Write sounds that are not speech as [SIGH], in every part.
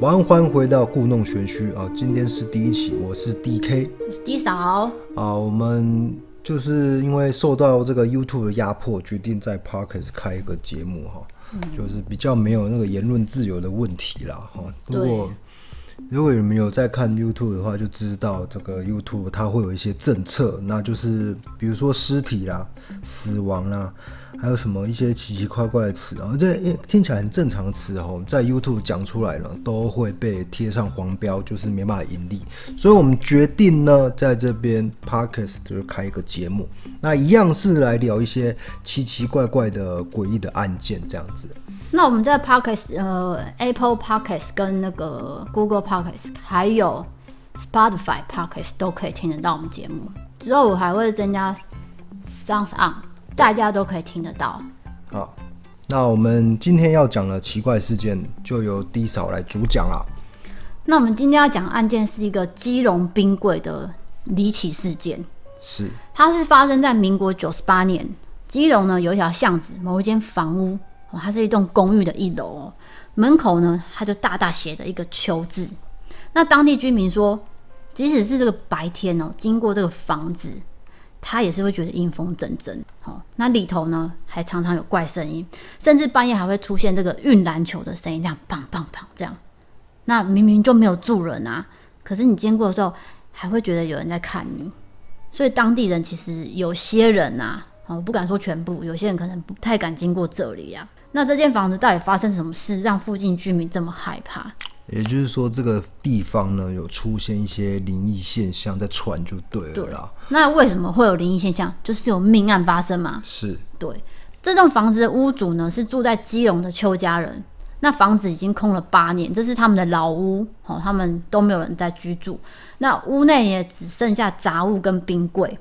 晚安，欢迎回到故弄玄虚啊！今天是第一期，我是 DK，我是 D 嫂啊。我们就是因为受到这个 YouTube 的压迫，决定在 Podcast 开一个节目哈，嗯、就是比较没有那个言论自由的问题啦哈。如果如果你们有在看 YouTube 的话，就知道这个 YouTube 它会有一些政策，那就是比如说尸体啦、死亡啦。还有什么一些奇奇怪怪的词啊？这听起来很正常的词哦，在 YouTube 讲出来了，都会被贴上黄标，就是没办法盈利。所以我们决定呢，在这边 Podcast 就开一个节目，那一样是来聊一些奇奇怪怪的诡异的案件这样子。那我们在 Podcast 呃 Apple Podcast 跟那个 Google Podcast 还有 Spotify Podcast 都可以听得到我们节目。之后我还会增加 Sounds On。大家都可以听得到。好，那我们今天要讲的奇怪事件，就由 D 嫂来主讲了。那我们今天要讲的案件是一个基隆冰柜的离奇事件。是，它是发生在民国九十八年，基隆呢有一条巷子，某一间房屋，哦，它是一栋公寓的一楼哦，门口呢它就大大写着一个秋字。那当地居民说，即使是这个白天哦，经过这个房子。他也是会觉得阴风阵阵，哦，那里头呢还常常有怪声音，甚至半夜还会出现这个运篮球的声音，这样砰砰砰这样。那明明就没有住人啊，可是你经过的时候还会觉得有人在看你，所以当地人其实有些人啊，我不敢说全部，有些人可能不太敢经过这里呀。那这间房子到底发生什么事，让附近居民这么害怕？也就是说，这个地方呢有出现一些灵异现象在传，就对了啦。对，那为什么会有灵异现象？就是有命案发生嘛。是，对。这栋房子的屋主呢是住在基隆的邱家人，那房子已经空了八年，这是他们的老屋，哦，他们都没有人在居住。那屋内也只剩下杂物跟冰柜。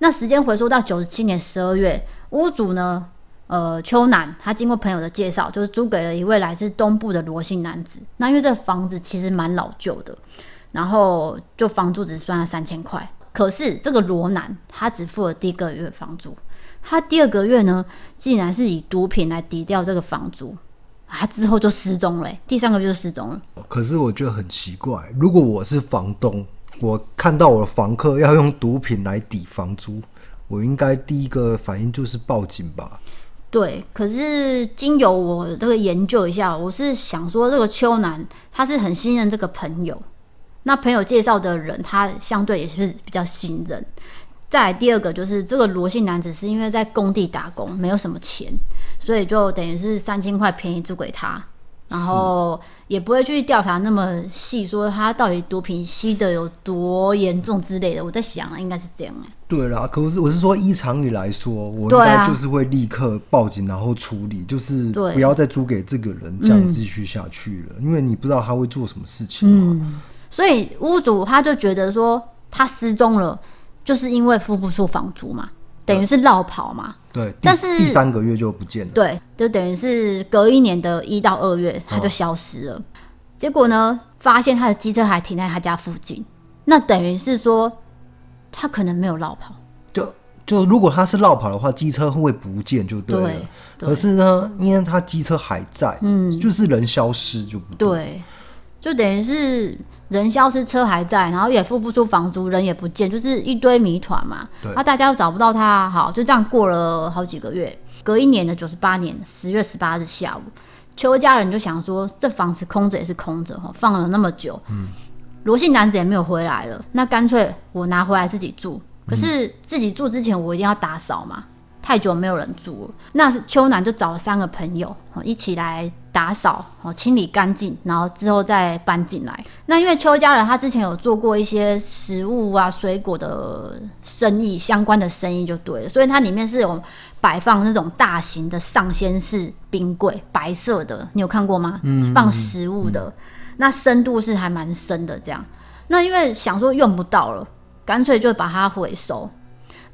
那时间回溯到九十七年十二月，屋主呢？呃，邱男他经过朋友的介绍，就是租给了一位来自东部的罗姓男子。那因为这房子其实蛮老旧的，然后就房租只算了三千块。可是这个罗男他只付了第一个月房租，他第二个月呢，竟然是以毒品来抵掉这个房租，他之后就失踪了。第三个月就失踪了。可是我觉得很奇怪，如果我是房东，我看到我的房客要用毒品来抵房租，我应该第一个反应就是报警吧。对，可是经由我这个研究一下，我是想说，这个秋男他是很信任这个朋友，那朋友介绍的人，他相对也是比较信任。再来第二个就是这个罗姓男子是因为在工地打工，没有什么钱，所以就等于是三千块便宜租给他。然后也不会去调查那么细，说他到底毒品吸的有多严重之类的。我在想啊，应该是这样哎。对啦，可是我是说，依常理来说，我应该就是会立刻报警，然后处理，就是不要再租给这个人，这样继续下去了。嗯、因为你不知道他会做什么事情嘛。嗯。所以屋主他就觉得说，他失踪了，就是因为付不出房租嘛。等于是落跑嘛？对，但是第三个月就不见了。对，就等于是隔一年的一到二月，他就消失了。哦、结果呢，发现他的机车还停在他家附近，那等于是说他可能没有落跑。就就如果他是落跑的话，机车会不见就对了。可是呢，因为他机车还在，嗯，就是人消失就不对。对就等于是人消失，车还在，然后也付不出房租，人也不见，就是一堆谜团嘛。对，那大家都找不到他，好，就这样过了好几个月。隔一年的九十八年十月十八日下午，邱家人就想说，这房子空着也是空着哈，放了那么久，嗯，罗姓男子也没有回来了，那干脆我拿回来自己住。可是自己住之前，我一定要打扫嘛。太久没有人住了，那是邱男就找了三个朋友一起来打扫哦，清理干净，然后之后再搬进来。那因为邱家人他之前有做过一些食物啊、水果的生意，相关的生意就对了，所以它里面是有摆放那种大型的上仙式冰柜，白色的，你有看过吗？嗯，放食物的，那深度是还蛮深的。这样，那因为想说用不到了，干脆就把它回收。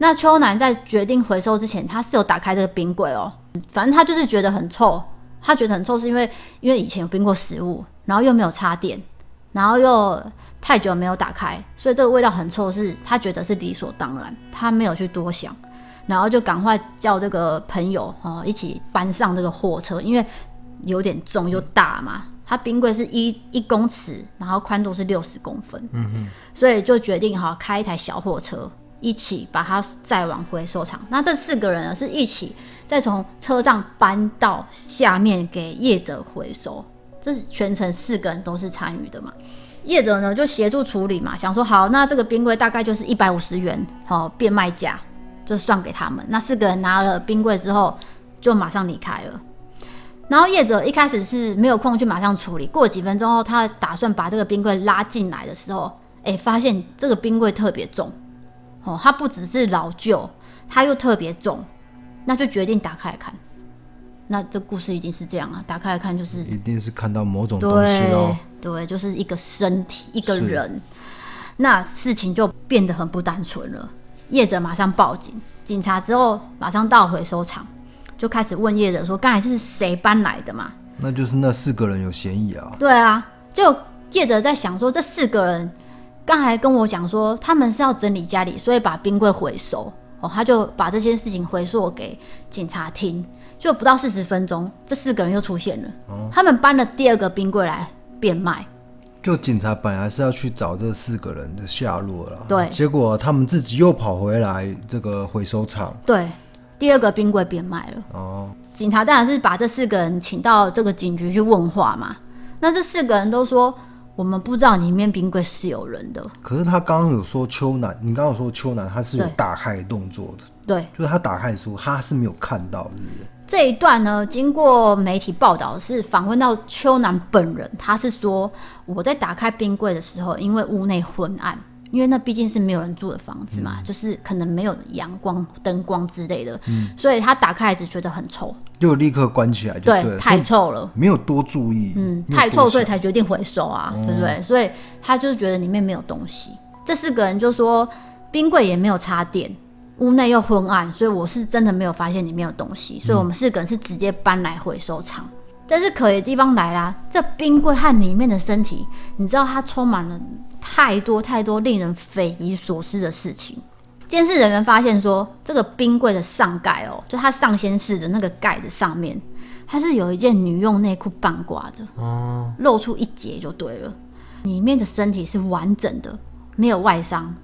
那秋男在决定回收之前，他是有打开这个冰柜哦。反正他就是觉得很臭，他觉得很臭是因为因为以前有冰过食物，然后又没有插电，然后又太久没有打开，所以这个味道很臭，是他觉得是理所当然，他没有去多想。然后就赶快叫这个朋友哦一起搬上这个货车，因为有点重又大嘛。它冰柜是一一公尺，然后宽度是六十公分，嗯嗯，所以就决定哈开一台小货车，一起把它载往回收场。那这四个人呢是一起再从车上搬到下面给业者回收，这是全程四个人都是参与的嘛。业者呢就协助处理嘛，想说好，那这个冰柜大概就是一百五十元，好变卖价就算给他们。那四个人拿了冰柜之后，就马上离开了。然后业者一开始是没有空去马上处理，过几分钟后，他打算把这个冰柜拉进来的时候，哎，发现这个冰柜特别重，哦，它不只是老旧，它又特别重，那就决定打开来看。那这故事一定是这样啊，打开来看就是一定是看到某种东西喽，对，就是一个身体，一个人，那事情就变得很不单纯了。业者马上报警，警察之后马上到回收场。就开始问业者说：“刚才是谁搬来的嘛？”那就是那四个人有嫌疑啊。对啊，就业者在想说，这四个人刚才跟我讲说，他们是要整理家里，所以把冰柜回收。哦，他就把这件事情回溯给警察听。就不到四十分钟，这四个人又出现了。哦，他们搬了第二个冰柜来变卖。就警察本来是要去找这四个人的下落了，对，结果他们自己又跑回来这个回收厂。对。第二个冰柜变卖了哦，警察当然是把这四个人请到这个警局去问话嘛。那这四个人都说，我们不知道里面冰柜是有人的。可是他刚刚有说秋楠，你刚刚有说秋楠他是有打开动作的，对，就是他打开的时候他是没有看到的。这一段呢，经过媒体报道是访问到秋楠本人，他是说我在打开冰柜的时候，因为屋内昏暗。因为那毕竟是没有人住的房子嘛，嗯、就是可能没有阳光、灯光之类的，嗯、所以他打开只觉得很臭，就立刻关起来就对，对，太臭了，没有多注意，嗯，太臭，所以才决定回收啊，嗯、对不对？所以他就是觉得里面没有东西。这四个人就说冰柜也没有插电，屋内又昏暗，所以我是真的没有发现里面有东西，所以我们四个人是直接搬来回收厂。嗯、但是可疑的地方来啦，这冰柜和里面的身体，你知道它充满了。太多太多令人匪夷所思的事情。监视人员发现说，这个冰柜的上盖哦，就它上掀式的那个盖子上面，它是有一件女用内裤半挂着，哦，露出一截就对了。里面的身体是完整的，没有外伤，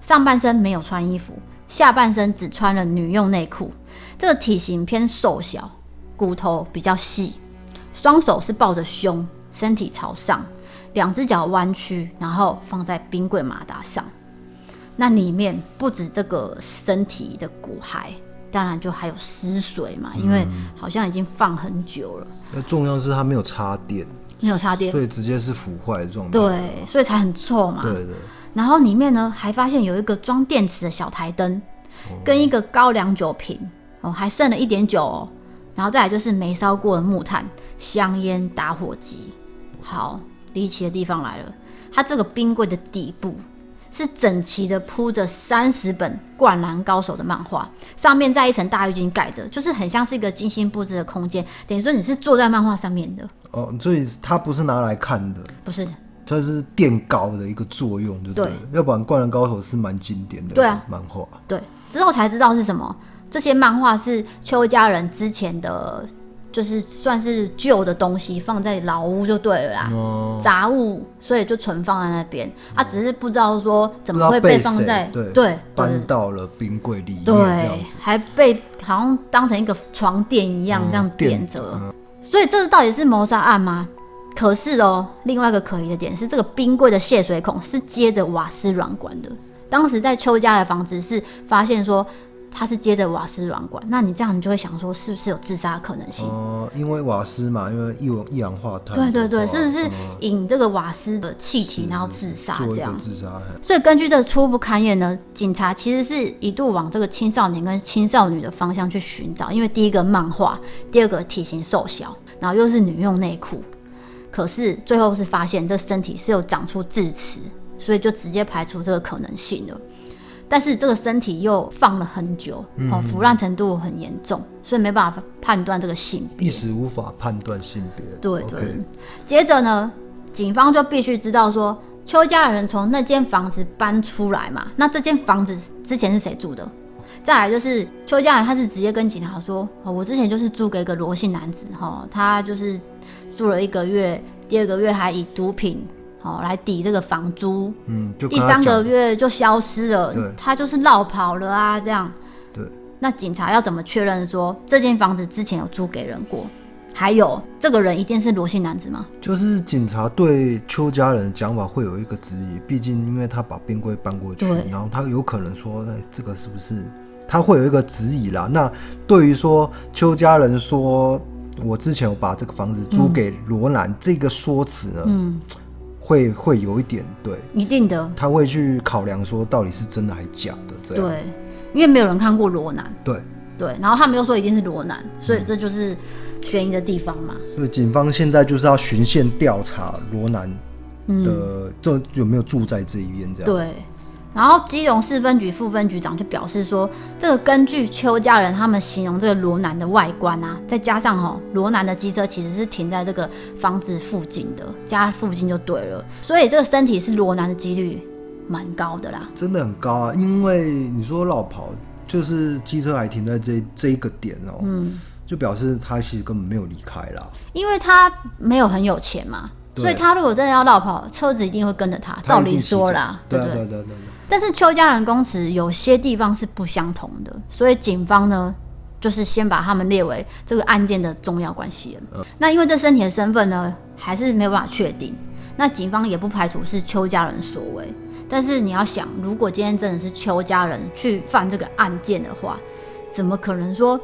上半身没有穿衣服，下半身只穿了女用内裤。这个体型偏瘦小，骨头比较细，双手是抱着胸，身体朝上。两只脚弯曲，然后放在冰柜马达上。那里面不止这个身体的骨骸，当然就还有湿水嘛，因为好像已经放很久了。那重要是它没有插电，没有插电，所以直接是腐坏的状态。对，所以才很臭嘛。对对。然后里面呢，还发现有一个装电池的小台灯，跟一个高粱酒瓶哦，还剩了一点酒哦。然后再来就是没烧过的木炭、香烟、打火机。好。离奇的地方来了，它这个冰柜的底部是整齐的铺着三十本《灌篮高手》的漫画，上面再一层大浴巾盖着，就是很像是一个精心布置的空间。等于说你是坐在漫画上面的哦，所以它不是拿来看的，不是，它是垫高的一个作用，对不对？对，要不然《灌篮高手》是蛮经典的，对啊，漫画。对，之后才知道是什么，这些漫画是邱家人之前的。就是算是旧的东西放在老屋就对了啦，杂、哦、物，所以就存放在那边。他、只是不知道说怎么会被放在对对搬到了冰柜里面对这样子，还被好像当成一个床垫一样这样垫着。嗯、所以这是到底是谋杀案吗？可是哦，另外一个可疑的点是，这个冰柜的泄水孔是接着瓦斯软管的。当时在邱家的房子是发现说。它是接着瓦斯软管，那你这样你就会想说，是不是有自杀的可能性？哦、呃，因为瓦斯嘛，因为一氧一氧化碳。对对对，是不是引这个瓦斯的气体，然后自杀这样？自杀。所以根据这初步勘验呢，警察其实是一度往这个青少年跟青少女的方向去寻找，因为第一个漫画，第二个体型瘦小，然后又是女用内裤，可是最后是发现这身体是有长出智齿，所以就直接排除这个可能性了。但是这个身体又放了很久，嗯、哦，腐烂程度很严重，所以没办法判断这个性别，一时无法判断性别。对对。接着呢，警方就必须知道说，邱家人从那间房子搬出来嘛，那这间房子之前是谁住的？再来就是邱家人，他是直接跟警察说：“哦，我之前就是租给一个罗姓男子，哈，他就是住了一个月，第二个月还以毒品，哦，来抵这个房租，嗯，就第三个月就消失了，对他就是绕跑了啊，这样。对，那警察要怎么确认说这间房子之前有租给人过？”还有这个人一定是罗姓男子吗？就是警察对邱家人的讲法会有一个质疑，毕竟因为他把冰柜搬过去，然后他有可能说，哎，这个是不是他会有一个质疑啦？那对于说邱家人说我之前有把这个房子租给罗兰、嗯、这个说辞呢，嗯，会会有一点对，一定的，他会去考量说到底是真的还是假的这样，对，因为没有人看过罗南，对。对，然后他们又说一定是罗南，所以这就是。悬疑的地方嘛，所以警方现在就是要循线调查罗南的，这、嗯、有没有住在这一边这样。对，然后基隆市分局副分局长就表示说，这个根据邱家人他们形容这个罗南的外观啊，再加上哈罗南的机车其实是停在这个房子附近的，家附近就对了，所以这个身体是罗南的几率蛮高的啦，真的很高啊，因为你说落跑，就是机车还停在这这一个点哦、喔，嗯。就表示他其实根本没有离开啦，因为他没有很有钱嘛，所以他如果真的要落跑，车子一定会跟着他。照理说啦，对对对对对。但是邱家人供词有些地方是不相同的，所以警方呢，就是先把他们列为这个案件的重要关系人。嗯。那因为这身体的身份呢，还是没有办法确定，那警方也不排除是邱家人所为。但是你要想，如果今天真的是邱家人去犯这个案件的话，怎么可能说？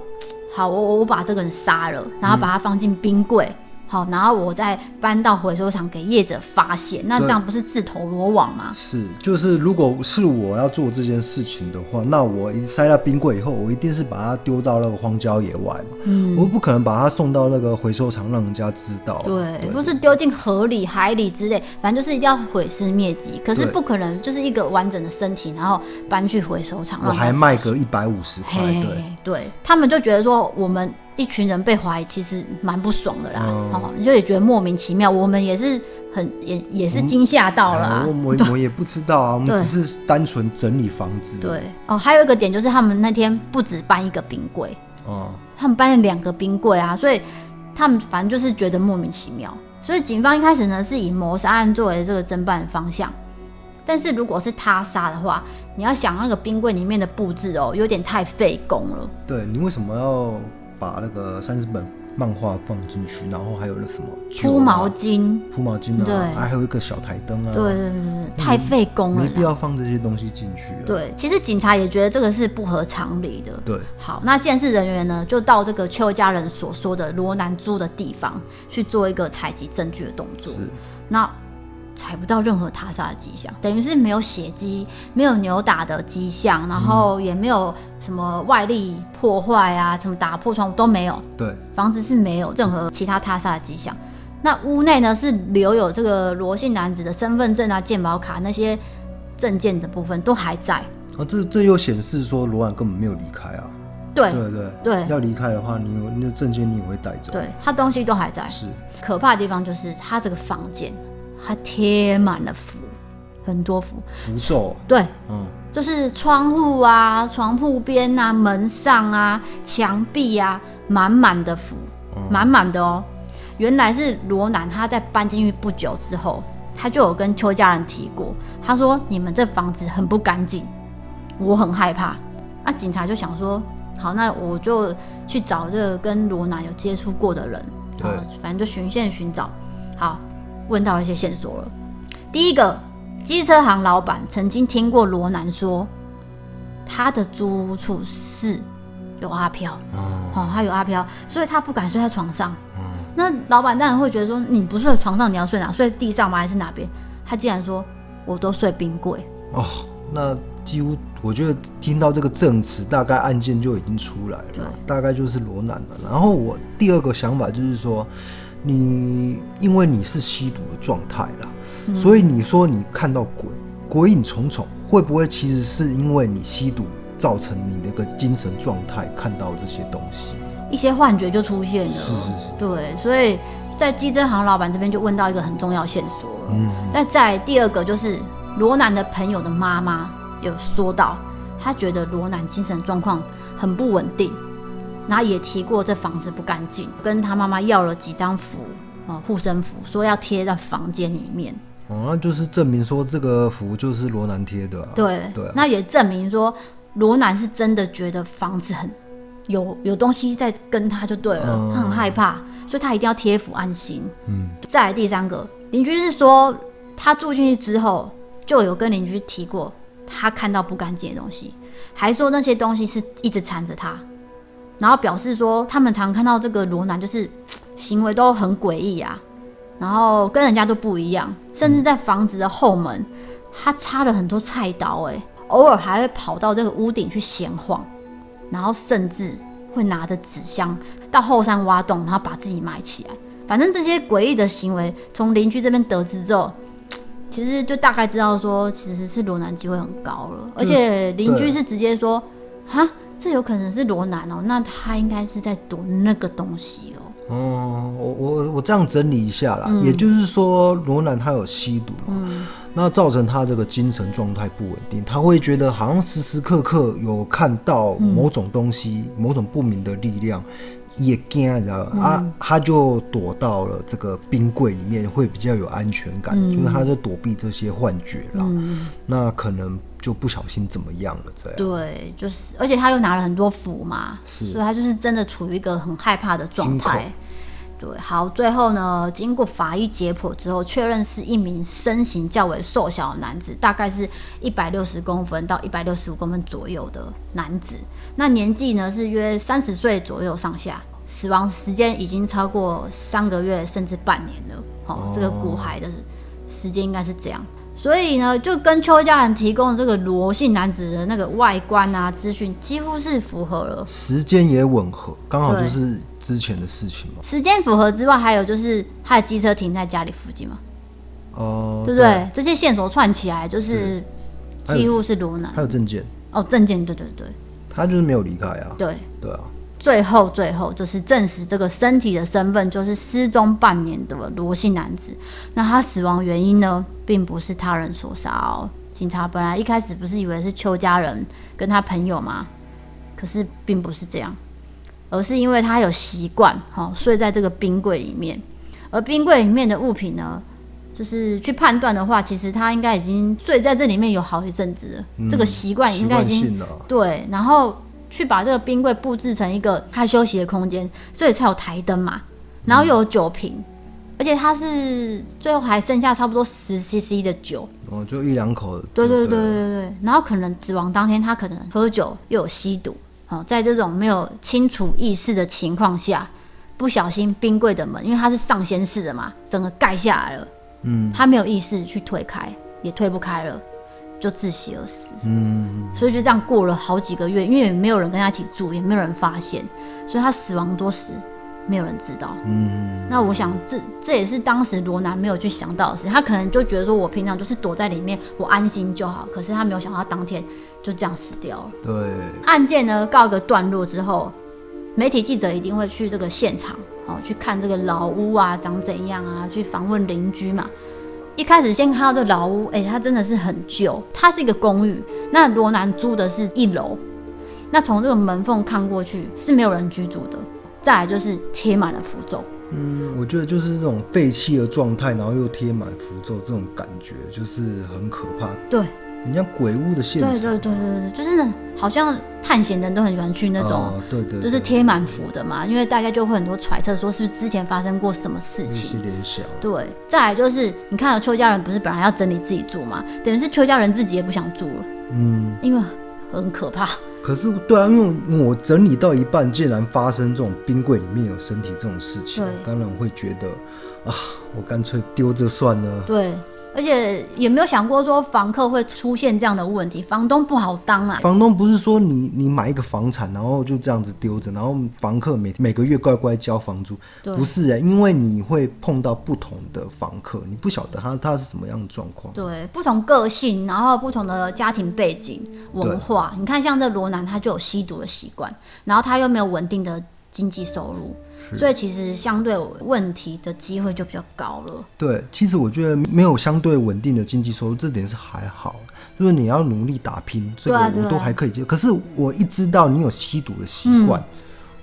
好，我我把这个人杀了，然后把他放进冰柜。嗯好，然后我再搬到回收厂给业者发现，那这样不是自投罗网吗？是，就是如果是我要做这件事情的话，那我一塞到冰柜以后，我一定是把它丢到那个荒郊野外嘛。嗯，我不可能把它送到那个回收厂让人家知道。对，对不是丢进河里、海里之类，反正就是一定要毁尸灭迹。可是不可能就是一个完整的身体，然后搬去回收厂，我还卖个一百五十块。对，对他们就觉得说我们。一群人被怀疑，其实蛮不爽的啦，哦、嗯，就也觉得莫名其妙。我们也是很也也是惊吓到了啊。我我我也不知道啊，我们只是单纯整理房子。对哦，还有一个点就是他们那天不止搬一个冰柜哦，他们搬了两个冰柜啊，所以他们反正就是觉得莫名其妙。所以警方一开始呢是以谋杀案作为这个侦办方向，但是如果是他杀的话，你要想那个冰柜里面的布置哦，有点太费工了。对，你为什么要？把那个三十本漫画放进去，然后还有那什么铺毛巾、铺毛巾啊，对，还有一个小台灯啊，对对对对，太费工了，没必要放这些东西进去。对，其实警察也觉得这个是不合常理的。对，好，那监视人员呢，就到这个邱家人所说的罗南租的地方去做一个采集证据的动作。是，那。采不到任何他杀的迹象，等于是没有血迹，没有扭打的迹象，然后也没有什么外力破坏啊，什么打破窗户都没有。对，房子是没有任何其他他杀的迹象。那屋内呢，是留有这个罗姓男子的身份证啊、健保卡那些证件的部分都还在。哦，这这又显示说罗婉根本没有离开啊。对对对对，要离开的话，你有你的证件你也会带走。对，他东西都还在。是，可怕的地方就是他这个房间。它贴满了符，很多符符咒。对，嗯，就是窗户啊、床铺边啊、门上啊、墙壁啊，满满的符，满满的哦。原来是罗南他在搬进去不久之后，他就有跟邱家人提过，他说：“你们这房子很不干净，我很害怕。”那警察就想说：“好，那我就去找这个跟罗南有接触过的人，对，反正就循线寻找。”好。问到了一些线索了。第一个，机车行老板曾经听过罗南说，他的租屋处是有阿飘，哦，他有阿飘，所以他不敢睡在床上。那老板当然会觉得说，你不睡床上，你要睡哪？睡地上吗？还是哪边？他竟然说，我都睡冰柜。哦，那几乎我觉得听到这个证词，大概案件就已经出来了，大概就是罗南了。然后我第二个想法就是说。你因为你是吸毒的状态啦，嗯、所以你说你看到鬼，鬼影重重，会不会其实是因为你吸毒造成你那个精神状态看到这些东西，一些幻觉就出现了。是是是，对，所以在基真行老板这边就问到一个很重要线索了。嗯，再在第二个就是罗南的朋友的妈妈有说到，她觉得罗南精神状况很不稳定，然后也提过这房子不干净，跟他妈妈要了几张符啊护身符，说要贴在房间里面。哦，那就是证明说这个符就是罗南贴的啊。对对啊，那也证明说罗南是真的觉得房子很有有东西在跟他就对了，嗯，他很害怕，所以他一定要贴符安心。嗯，再来第三个邻居是说，他住进去之后就有跟邻居提过，他看到不干净的东西，还说那些东西是一直缠着他，然后表示说他们常看到这个罗南就是 [TSK] 行为都很诡异啊。然后跟人家都不一样，甚至在房子的后门，他插了很多菜刀，哎，偶尔还会跑到这个屋顶去闲晃，然后甚至会拿着纸箱到后山挖洞，然后把自己埋起来。反正这些诡异的行为，从邻居这边得知之后，[TSK] 其实就大概知道说，其实是罗南机会很高了。而且邻居是直接说，哈，这有可能是罗南哦，那他应该是在躲那个东西哦。哦，我我我这样整理一下啦，嗯、也就是说，罗南他有吸毒嘛，嗯、那造成他这个精神状态不稳定，他会觉得好像时时刻刻有看到某种东西，嗯、某种不明的力量，也惊，你知道吧？嗯、啊，他就躲到了这个冰柜里面，会比较有安全感，嗯、就是他在躲避这些幻觉啦。嗯、那可能就不小心怎么样了，这样。对，就是，而且他又拿了很多符嘛，所以他就是真的处于一个很害怕的状态。对，好，最后呢，经过法医解剖之后，确认是一名身形较为瘦小的男子，大概是一百六十公分到一百六十五公分左右的男子。那年纪呢是约三十岁左右上下，死亡时间已经超过三个月甚至半年了。好、哦，这个骨骸的时间应该是这样。所以呢，就跟邱家人提供的这个罗姓男子的那个外观啊资讯，几乎是符合了，时间也吻合，刚好就是之前的事情嘛。时间符合之外，还有就是他的机车停在家里附近嘛，哦、呃，对不对？对，这些线索串起来，就是几乎是罗南。还有证件哦，证件，对对对，他就是没有离开啊。对对啊。最后，最后就是证实这个身体的身份，就是失踪半年的罗姓男子。那他死亡原因呢，并不是他人所杀哦。警察本来一开始不是以为是邱家人跟他朋友吗？可是并不是这样，而是因为他有习惯哈睡在这个冰柜里面，而冰柜里面的物品呢，就是去判断的话，其实他应该已经睡在这里面有好一阵子了。嗯、这个习惯应该已经对，然后。去把这个冰柜布置成一个他休息的空间，所以才有台灯嘛，然后又有酒瓶，嗯、而且他是最后还剩下差不多十 CC 的酒，哦，就一两口。对对对对对，然后可能死亡当天他可能喝酒又有吸毒，哦，在这种没有清楚意识的情况下，不小心冰柜的门，因为它是上掀式的嘛，整个盖下来了，嗯，他没有意识去推开，也推不开了。就窒息而死，嗯，所以就这样过了好几个月，因为也没有人跟他一起住，也没有人发现，所以他死亡多时，没有人知道，嗯，那我想这这也是当时罗南没有去想到的事，他可能就觉得说我平常就是躲在里面，我安心就好，可是他没有想到当天就这样死掉了。对，案件呢告一个段落之后，媒体记者一定会去这个现场，哦，去看这个老屋啊长怎样啊，去访问邻居嘛。一开始先看到这老屋，哎、欸，它真的是很旧，它是一个公寓。那罗南租的是一楼，那从这个门缝看过去是没有人居住的。再来就是贴满了符咒。嗯，我觉得就是这种废弃的状态，然后又贴满符咒，这种感觉就是很可怕。对。人家鬼屋的现场，对对对对对，就是好像探险的人都很喜欢去那种，哦、对，对对，就是贴满符的嘛，因为大家就会很多揣测，说是不是之前发生过什么事情？一些联想。对，再来就是你看到邱家人不是本来要整理自己住嘛，等于是邱家人自己也不想住了，嗯，因为很可怕。可是对啊，因为我整理到一半，竟然发生这种冰柜里面有身体这种事情，对当然我会觉得啊，我干脆丢着算了。对。而且也没有想过说房客会出现这样的问题，房东不好当啊。房东不是说你你买一个房产，然后就这样子丢着，然后房客每每个月乖乖交房租，不是哎，因为你会碰到不同的房客，你不晓得他他是什么样的状况。对，不同个性，然后不同的家庭背景、文化。你看，像这罗南他就有吸毒的习惯，然后他又没有稳定的经济收入，所以其实相对问题的机会就比较高了。对，其实我觉得没有相对稳定的经济收入，这点是还好。就是你要努力打拼，这个我都还可以接受。可是我一知道你有吸毒的习惯，嗯、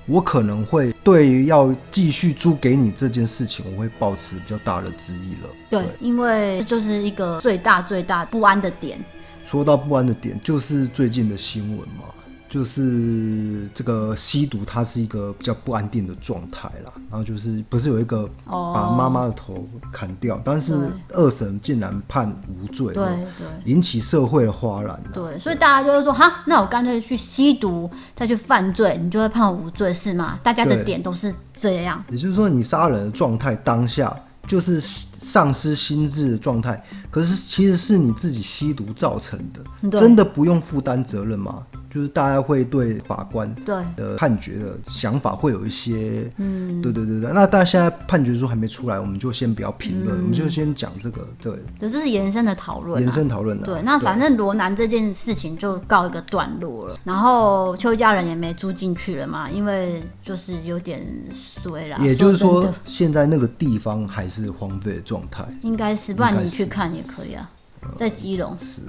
我可能会对于要继续租给你这件事情，我会保持比较大的质疑了。对，对，因为就是一个最大最大不安的点。说到不安的点，就是最近的新闻嘛。就是这个吸毒，它是一个比较不安定的状态啦。然后就是不是有一个把妈妈的头砍掉，但是二审竟然判无罪，对对，引起社会的哗然。对，所以大家就会说，哈，那我干脆去吸毒，再去犯罪，你就会判无罪是吗？大家的点都是这样。也就是说，你杀人的状态当下就是丧失心智的状态，可是其实是你自己吸毒造成的，真的不用负担责任吗？就是大家会对法官对的判决的想法会有一些，嗯，对对对对。那但现在判决书还没出来，我们就先不要评论，嗯、我们就先讲这个。对，这是延伸的讨论、啊，延伸讨论的。对，那反正罗南这件事情就告一个段落了，然后邱家人也没住进去了嘛，因为就是有点衰了。也就是说，说现在那个地方还是荒废的状态，应该是，不然你去看也可以啊，在基隆。是。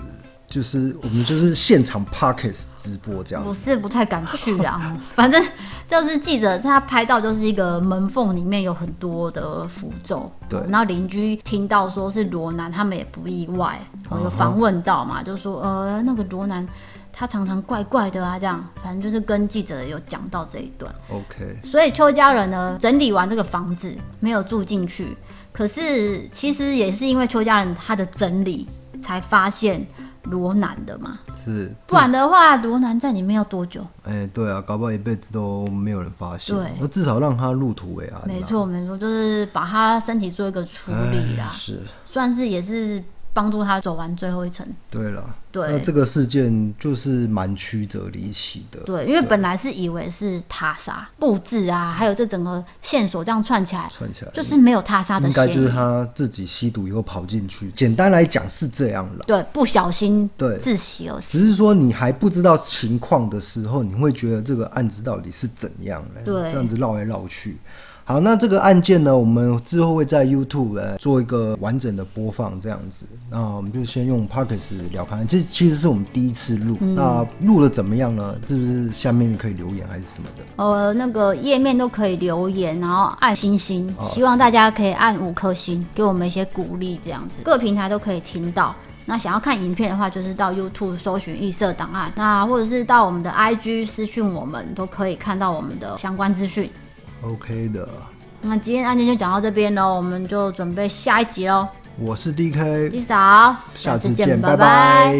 就是我们就是现场 Podcast 直播这样，我是不太敢去啊。[LAUGHS] 反正就是记者他拍到就是一个门缝里面有很多的符咒，对。然后邻居听到说是罗南，他们也不意外。我有访问到嘛，就说呃那个罗南他常常怪怪的啊，这样。反正就是跟记者有讲到这一段。OK。所以邱家人呢整理完这个房子没有住进去，可是其实也是因为邱家人他的整理才发现。罗南的嘛，是，不然的话，罗南在里面要多久？哎、欸，对啊，搞不好一辈子都没有人发现。对，那至少让他入土为安。没错，没错，就是把他身体做一个处理啦，是，算是也是。帮助他走完最后一程。对了，对，那这个事件就是蛮曲折离奇的。对，因为本来是以为是他杀布置啊，还有这整个线索这样串起来，串起来就是没有他杀的嫌疑。应该就是他自己吸毒以后跑进去。简单来讲是这样了。对，不小心对窒息而死。只是说你还不知道情况的时候，你会觉得这个案子到底是怎样的？对，这样子绕来绕去。好，那这个案件呢，我们之后会在 YouTube 来做一个完整的播放，这样子。那我们就先用 Podcast 聊看，这其实是我们第一次录。嗯、那录的怎么样呢？是不是下面可以留言还是什么的？呃，那个页面都可以留言，然后按星星，哦、希望大家可以按五颗星，给我们一些鼓励，这样子。各平台都可以听到。那想要看影片的话，就是到 YouTube 搜寻异色档案，那或者是到我们的 IG 私讯我们，都可以看到我们的相关资讯。OK 的，那今天案件就讲到这边喽，我们就准备下一集喽。我是 DK，李嫂，下次见，拜拜。